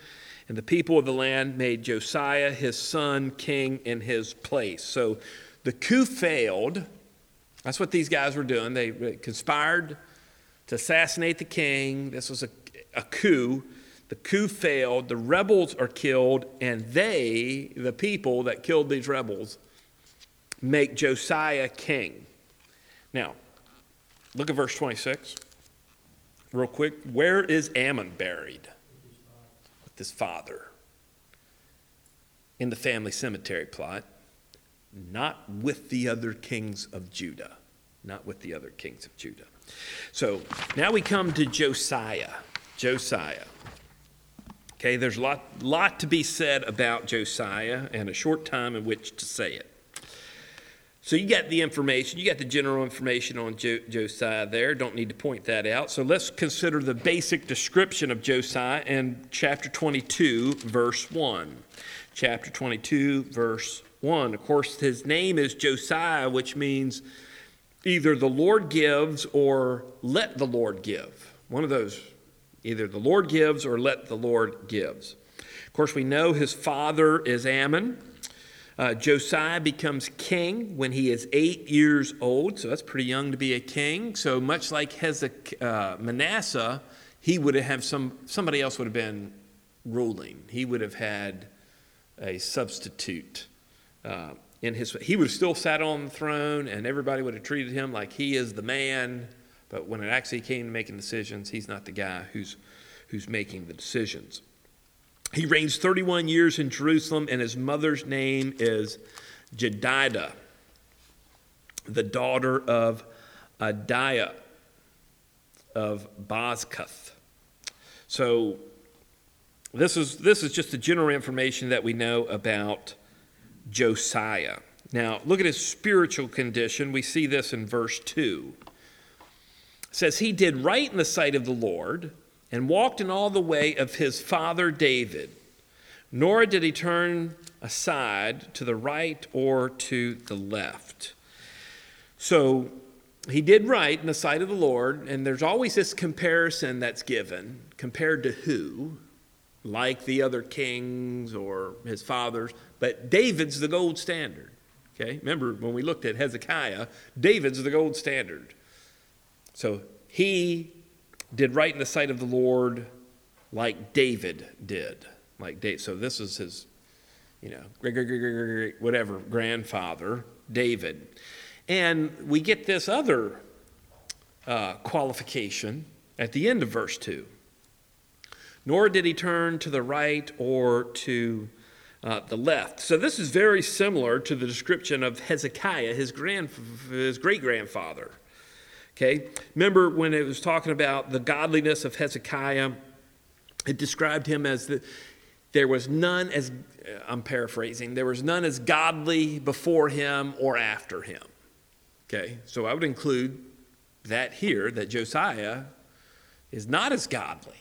and the people of the land made Josiah, his son, king in his place. So the coup failed. That's what these guys were doing. They conspired to assassinate the king. This was a, a coup. The coup failed, the rebels are killed, and they, the people that killed these rebels, make Josiah king. Now, look at verse 26. Real quick. Where is Amon buried? With his father. In the family cemetery plot. Not with the other kings of Judah. Not with the other kings of Judah. So now we come to Josiah. Josiah. Okay, there's a lot, lot to be said about Josiah and a short time in which to say it. So you got the information, you got the general information on jo- Josiah there. Don't need to point that out. So let's consider the basic description of Josiah in chapter 22, verse 1. Chapter 22, verse 1. Of course, his name is Josiah, which means either the Lord gives or let the Lord give. One of those Either the Lord gives or let the Lord gives. Of course, we know his father is Amon. Uh, Josiah becomes king when he is eight years old, so that's pretty young to be a king. So much like Hezekiah, uh, Manasseh, he would have some somebody else would have been ruling. He would have had a substitute uh, in his. He would have still sat on the throne, and everybody would have treated him like he is the man. But when it actually came to making decisions, he's not the guy who's, who's making the decisions. He reigns 31 years in Jerusalem, and his mother's name is Jedidah, the daughter of Adiah of Bozkath. So this is, this is just the general information that we know about Josiah. Now, look at his spiritual condition. We see this in verse 2. Says, He did right in the sight of the Lord and walked in all the way of his father David, nor did he turn aside to the right or to the left. So he did right in the sight of the Lord, and there's always this comparison that's given. Compared to who? Like the other kings or his fathers. But David's the gold standard. Okay? Remember when we looked at Hezekiah, David's the gold standard. So he did right in the sight of the Lord like David did. Like David. So this is his, you know, whatever, grandfather, David. And we get this other uh, qualification at the end of verse 2. Nor did he turn to the right or to uh, the left. So this is very similar to the description of Hezekiah, his, grand, his great grandfather. Okay? Remember when it was talking about the godliness of Hezekiah, it described him as the, there was none as, I'm paraphrasing, there was none as godly before him or after him. Okay, so I would include that here that Josiah is not as godly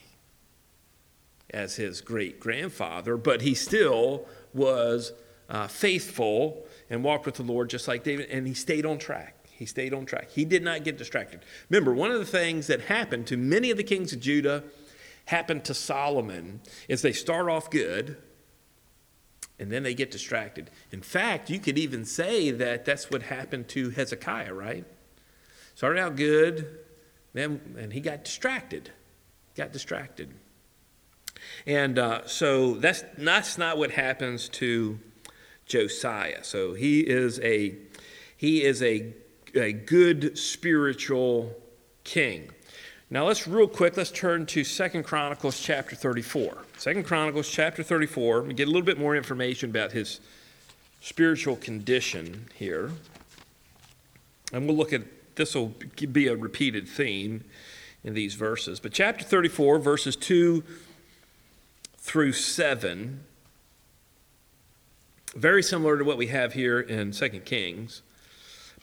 as his great grandfather, but he still was uh, faithful and walked with the Lord just like David, and he stayed on track. He stayed on track. He did not get distracted. Remember, one of the things that happened to many of the kings of Judah happened to Solomon is they start off good and then they get distracted. In fact, you could even say that that's what happened to Hezekiah, right? Started out good, then and he got distracted. Got distracted. And uh, so that's, that's not what happens to Josiah. So he is a he is a, a good spiritual king. Now let's real quick, let's turn to Second Chronicles chapter 34. Second Chronicles chapter 34, we get a little bit more information about his spiritual condition here. And we'll look at this will be a repeated theme in these verses. But chapter 34, verses 2 through 7, very similar to what we have here in 2 Kings.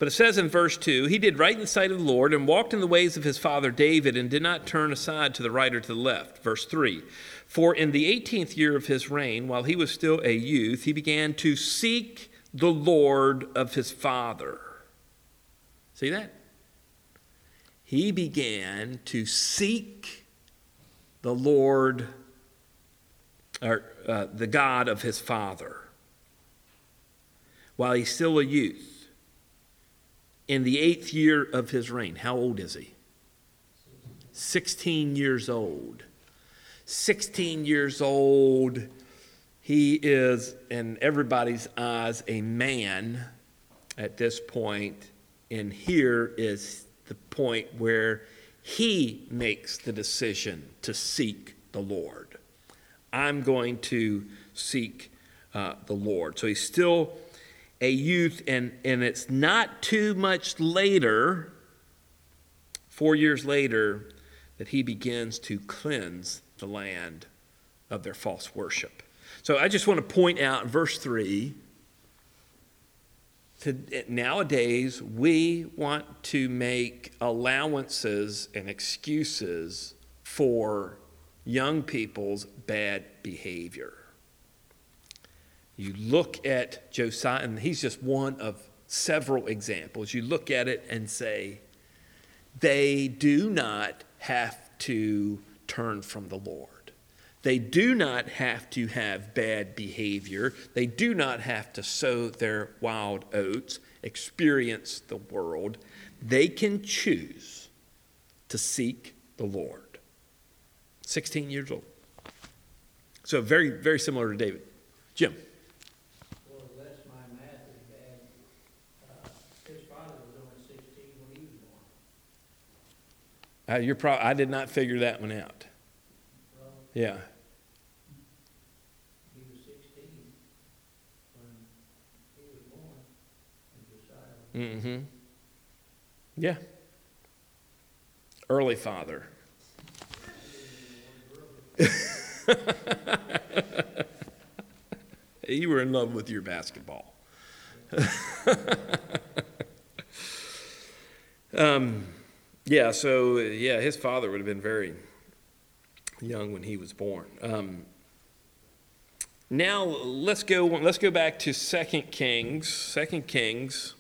But it says in verse 2 He did right in the sight of the Lord and walked in the ways of his father David and did not turn aside to the right or to the left. Verse 3 For in the 18th year of his reign, while he was still a youth, he began to seek the Lord of his father. See that? He began to seek the Lord, or uh, the God of his father, while he's still a youth in the eighth year of his reign. How old is he? 16 years old. 16 years old. He is, in everybody's eyes, a man at this point, and here is the point where he makes the decision to seek the Lord. I'm going to seek uh, the Lord. So he's still a youth, and, and it's not too much later, four years later, that he begins to cleanse the land of their false worship. So I just want to point out verse 3 to, nowadays we want to make allowances and excuses for young people's bad behavior. You look at Josiah, and he's just one of several examples. You look at it and say, they do not have to turn from the Lord. They do not have to have bad behavior. They do not have to sow their wild oats, experience the world. They can choose to seek the Lord. 16 years old. So, very, very similar to David. Jim. Uh, you're pro- I did not figure that one out. Yeah. He was 16 he was born. Mm-hmm. Yeah. Early father. you were in love with your basketball. um, yeah, so yeah, his father would have been very young when he was born. Um, now let's go. Let's go back to Second Kings. Second Kings,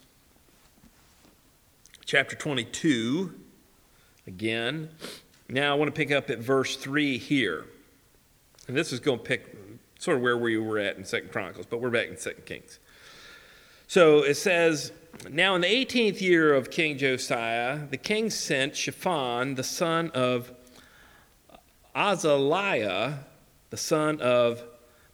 chapter twenty-two. Again, now I want to pick up at verse three here, and this is going to pick sort of where we were at in Second Chronicles, but we're back in Second Kings. So it says, Now in the 18th year of King Josiah, the king sent Shaphan, the son of Azaliah, the son of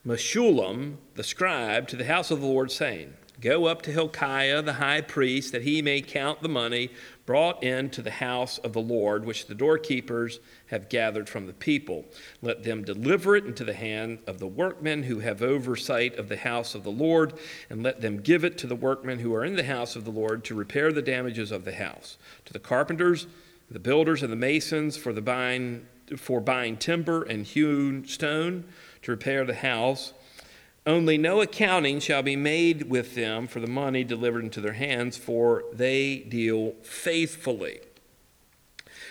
Meshullam, the scribe, to the house of the Lord, saying, Go up to Hilkiah the high priest, that he may count the money brought into the house of the Lord, which the doorkeepers have gathered from the people. Let them deliver it into the hand of the workmen who have oversight of the house of the Lord, and let them give it to the workmen who are in the house of the Lord to repair the damages of the house, to the carpenters, the builders, and the masons for the buying for buying timber and hewn stone to repair the house only no accounting shall be made with them for the money delivered into their hands, for they deal faithfully.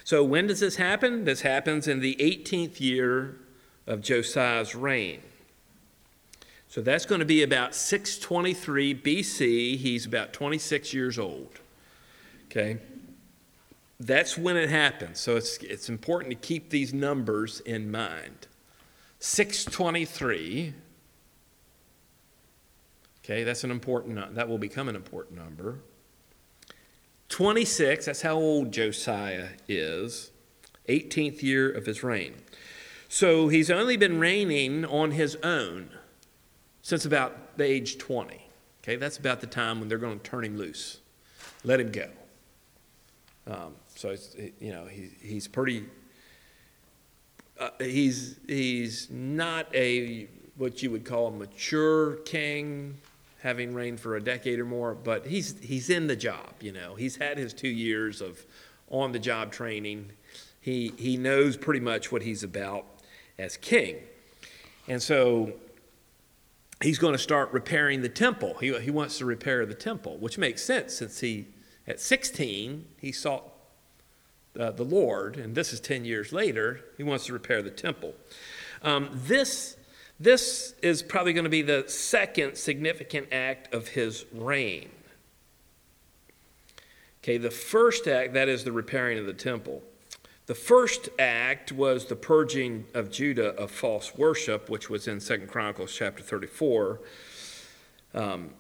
So, when does this happen? This happens in the 18th year of Josiah's reign. So, that's going to be about 623 BC. He's about 26 years old. Okay? That's when it happens. So, it's, it's important to keep these numbers in mind. 623 Okay, that's an important that will become an important number. 26, that's how old Josiah is, 18th year of his reign. So he's only been reigning on his own since about the age 20. Okay, that's about the time when they're going to turn him loose, let him go. Um, so you know he, he's pretty. Uh, he's he's not a what you would call a mature king having reigned for a decade or more, but he's, he's in the job, you know. He's had his two years of on the job training. He, he knows pretty much what he's about as king. And so he's going to start repairing the temple. He, he wants to repair the temple, which makes sense since he, at 16, he sought uh, the Lord, and this is 10 years later, he wants to repair the temple. Um, this this is probably going to be the second significant act of his reign. Okay, the first act, that is the repairing of the temple. The first act was the purging of Judah of false worship, which was in Second Chronicles chapter 34. Um,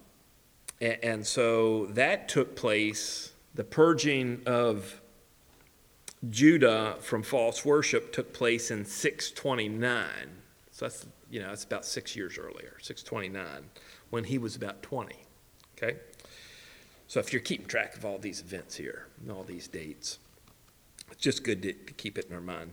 and, and so that took place, the purging of Judah from false worship took place in 629. So that's you know, it's about six years earlier, 629, when he was about 20. Okay? So if you're keeping track of all these events here and all these dates, it's just good to, to keep it in our mind.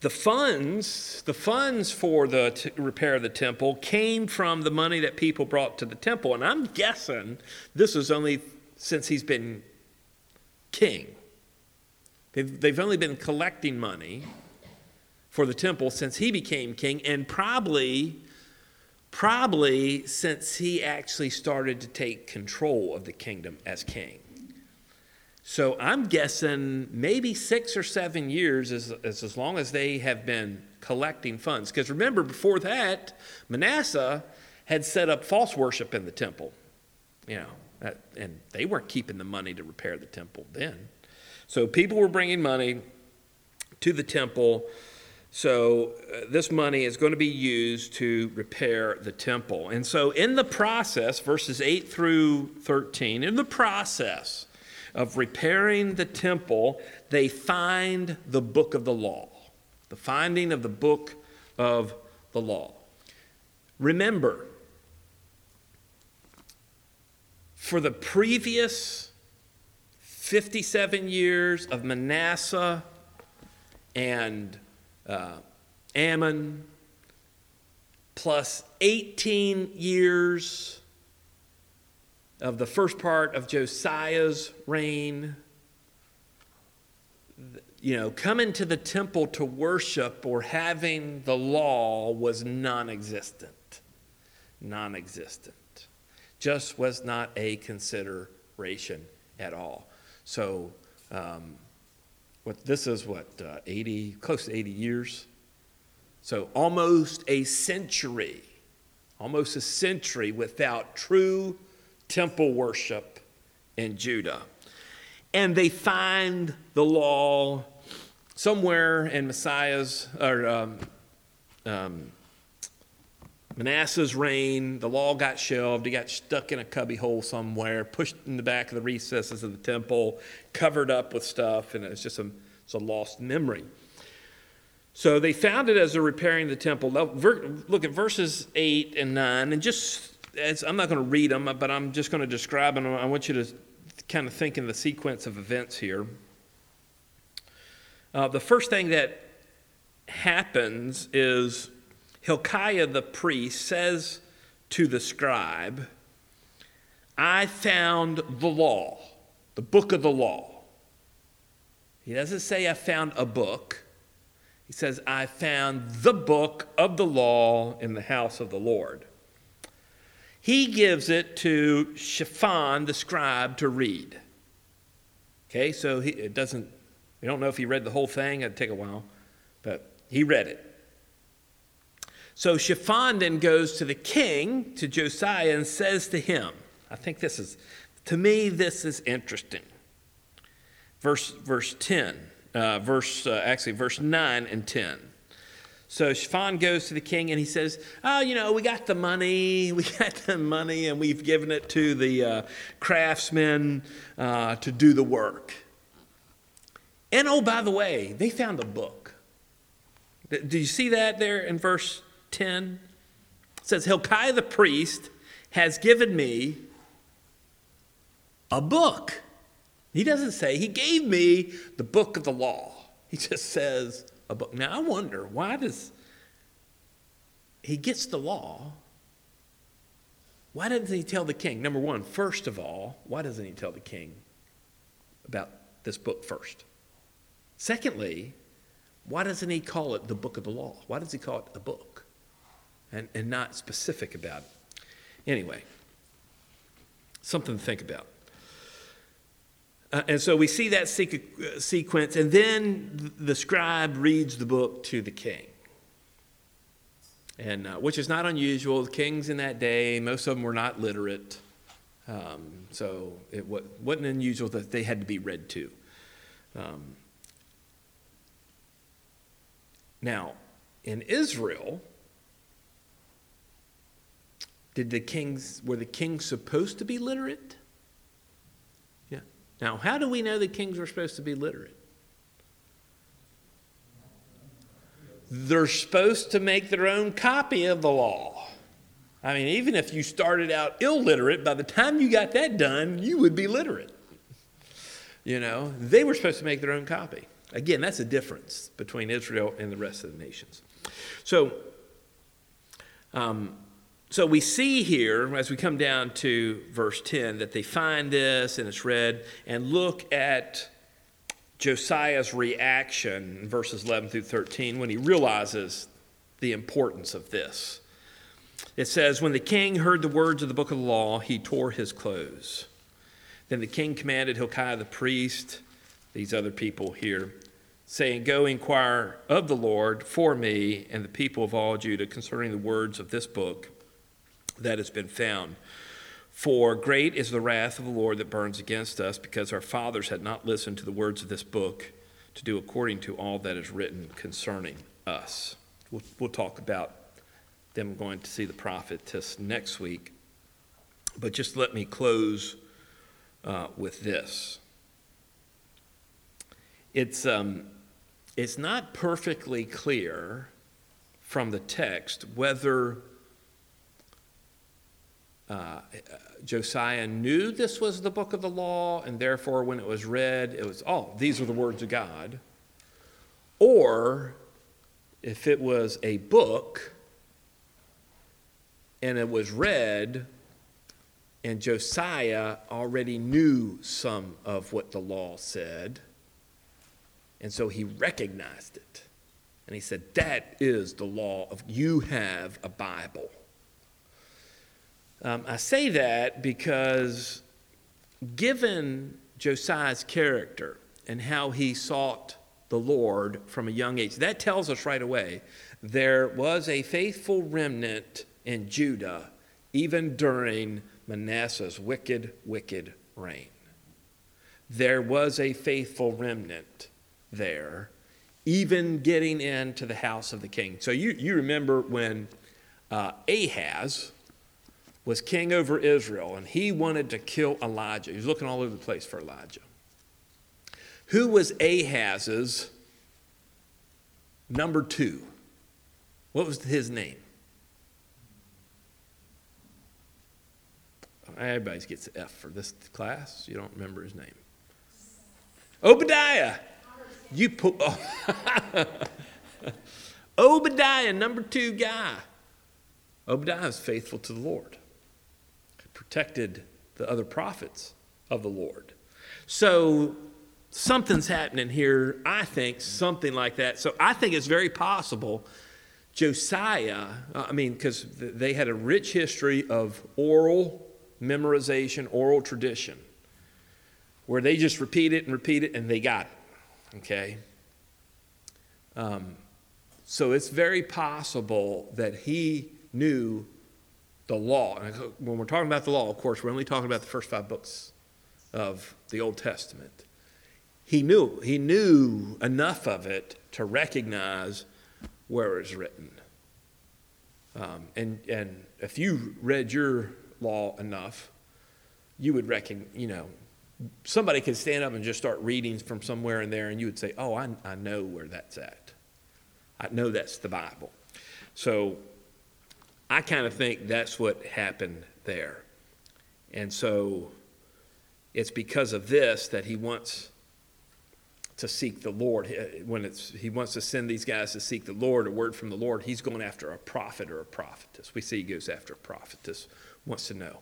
The funds, the funds for the t- repair of the temple came from the money that people brought to the temple, and I'm guessing this is only since he's been king. They've, they've only been collecting money for the temple since he became king, and probably, probably since he actually started to take control of the kingdom as king. So I'm guessing maybe six or seven years is, is as long as they have been collecting funds. Because remember, before that, Manasseh had set up false worship in the temple. You know, that, and they weren't keeping the money to repair the temple then. So people were bringing money to the temple so, uh, this money is going to be used to repair the temple. And so, in the process, verses 8 through 13, in the process of repairing the temple, they find the book of the law, the finding of the book of the law. Remember, for the previous 57 years of Manasseh and uh, Amon, plus 18 years of the first part of Josiah's reign, you know, coming to the temple to worship or having the law was non existent. Non existent. Just was not a consideration at all. So, um, what this is what uh, 80 close to 80 years? So almost a century almost a century without true temple worship in judah. And they find the law somewhere in messiah's or um, um, Manasseh's reign, the law got shelved. He got stuck in a cubbyhole somewhere, pushed in the back of the recesses of the temple, covered up with stuff, and it's just a, it's a lost memory. So they found it as they're repairing the temple. Look at verses 8 and 9, and just as I'm not going to read them, but I'm just going to describe them. I want you to kind of think in the sequence of events here. Uh, the first thing that happens is Hilkiah the priest says to the scribe, I found the law, the book of the law. He doesn't say, I found a book. He says, I found the book of the law in the house of the Lord. He gives it to Shaphan, the scribe, to read. Okay, so he, it doesn't, we don't know if he read the whole thing, it'd take a while, but he read it. So Shaphan then goes to the king, to Josiah, and says to him, I think this is, to me, this is interesting. Verse, verse 10, uh, verse, uh, actually, verse 9 and 10. So Shaphan goes to the king and he says, Oh, you know, we got the money, we got the money, and we've given it to the uh, craftsmen uh, to do the work. And oh, by the way, they found a book. Do you see that there in verse 10 says, Hilkiah the priest has given me a book. He doesn't say, He gave me the book of the law. He just says, a book. Now I wonder, why does he gets the law? Why doesn't he tell the king? Number one, first of all, why doesn't he tell the king about this book first? Secondly, why doesn't he call it the book of the law? Why does he call it a book? And, and not specific about it. Anyway, something to think about. Uh, and so we see that sequ- sequence, and then the scribe reads the book to the king. And uh, which is not unusual. The kings in that day, most of them were not literate. Um, so it w- wasn't unusual that they had to be read to. Um, now, in Israel, did the kings, were the kings supposed to be literate? Yeah. Now, how do we know the kings were supposed to be literate? They're supposed to make their own copy of the law. I mean, even if you started out illiterate, by the time you got that done, you would be literate. You know, they were supposed to make their own copy. Again, that's a difference between Israel and the rest of the nations. So, um, so we see here, as we come down to verse 10, that they find this and it's read, and look at Josiah's reaction in verses 11 through 13 when he realizes the importance of this. It says, When the king heard the words of the book of the law, he tore his clothes. Then the king commanded Hilkiah the priest, these other people here, saying, Go inquire of the Lord for me and the people of all Judah concerning the words of this book that has been found. For great is the wrath of the Lord that burns against us, because our fathers had not listened to the words of this book to do according to all that is written concerning us. We'll, we'll talk about them going to see the prophetess next week. But just let me close uh, with this. It's, um, it's not perfectly clear from the text whether Josiah knew this was the book of the law, and therefore, when it was read, it was, oh, these are the words of God. Or if it was a book and it was read, and Josiah already knew some of what the law said. And so he recognized it. And he said, That is the law of you have a Bible. Um, I say that because given Josiah's character and how he sought the Lord from a young age, that tells us right away there was a faithful remnant in Judah even during Manasseh's wicked, wicked reign. There was a faithful remnant there, even getting into the house of the king. So you, you remember when uh, Ahaz was king over Israel and he wanted to kill Elijah. He was looking all over the place for Elijah. Who was Ahaz's number two? What was his name? Everybody gets an F for this class. You don't remember his name. Obadiah. You put oh. Obadiah, number two guy. Obadiah is faithful to the Lord, protected the other prophets of the Lord. So something's happening here. I think something like that. So I think it's very possible. Josiah, I mean, because they had a rich history of oral memorization, oral tradition, where they just repeat it and repeat it and they got it. Okay? Um, so it's very possible that he knew the law. And when we're talking about the law, of course, we're only talking about the first five books of the Old Testament. He knew, he knew enough of it to recognize where it was written. Um, and, and if you read your law enough, you would reckon, you know, somebody could stand up and just start reading from somewhere in there, and you would say, Oh, I, I know where that's at. I know that's the Bible. So I kind of think that's what happened there. And so it's because of this that he wants to seek the Lord. When it's, he wants to send these guys to seek the Lord, a word from the Lord, he's going after a prophet or a prophetess. We see he goes after a prophetess wants to know.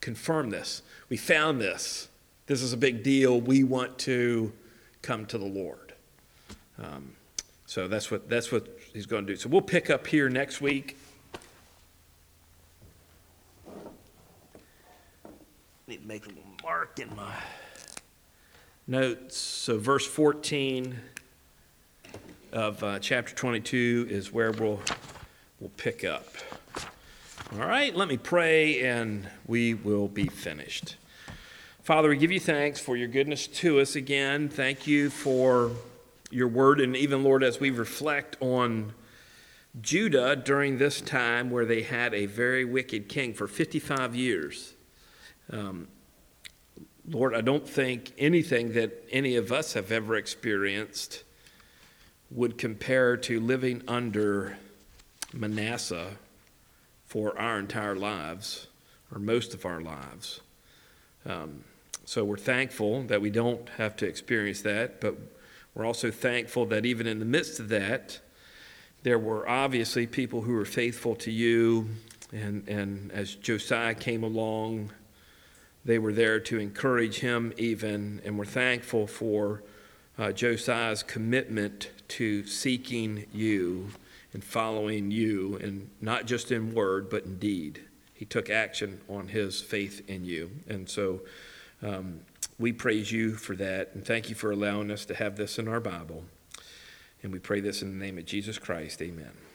Confirm this. We found this. This is a big deal. We want to come to the Lord. Um, so that's what, that's what he's going to do. So we'll pick up here next week. Need to make a little mark in my notes. So, verse 14 of uh, chapter 22 is where we'll, we'll pick up. All right, let me pray and we will be finished. Father, we give you thanks for your goodness to us again. Thank you for your word, and even, Lord, as we reflect on Judah during this time where they had a very wicked king for 55 years. Um, Lord, I don't think anything that any of us have ever experienced would compare to living under Manasseh for our entire lives, or most of our lives. Um, so we're thankful that we don't have to experience that, but we're also thankful that even in the midst of that, there were obviously people who were faithful to you. And, and as Josiah came along, they were there to encourage him, even. And we're thankful for uh, Josiah's commitment to seeking you and following you, and not just in word, but in deed. He took action on his faith in you. And so um, we praise you for that, and thank you for allowing us to have this in our Bible. And we pray this in the name of Jesus Christ. Amen.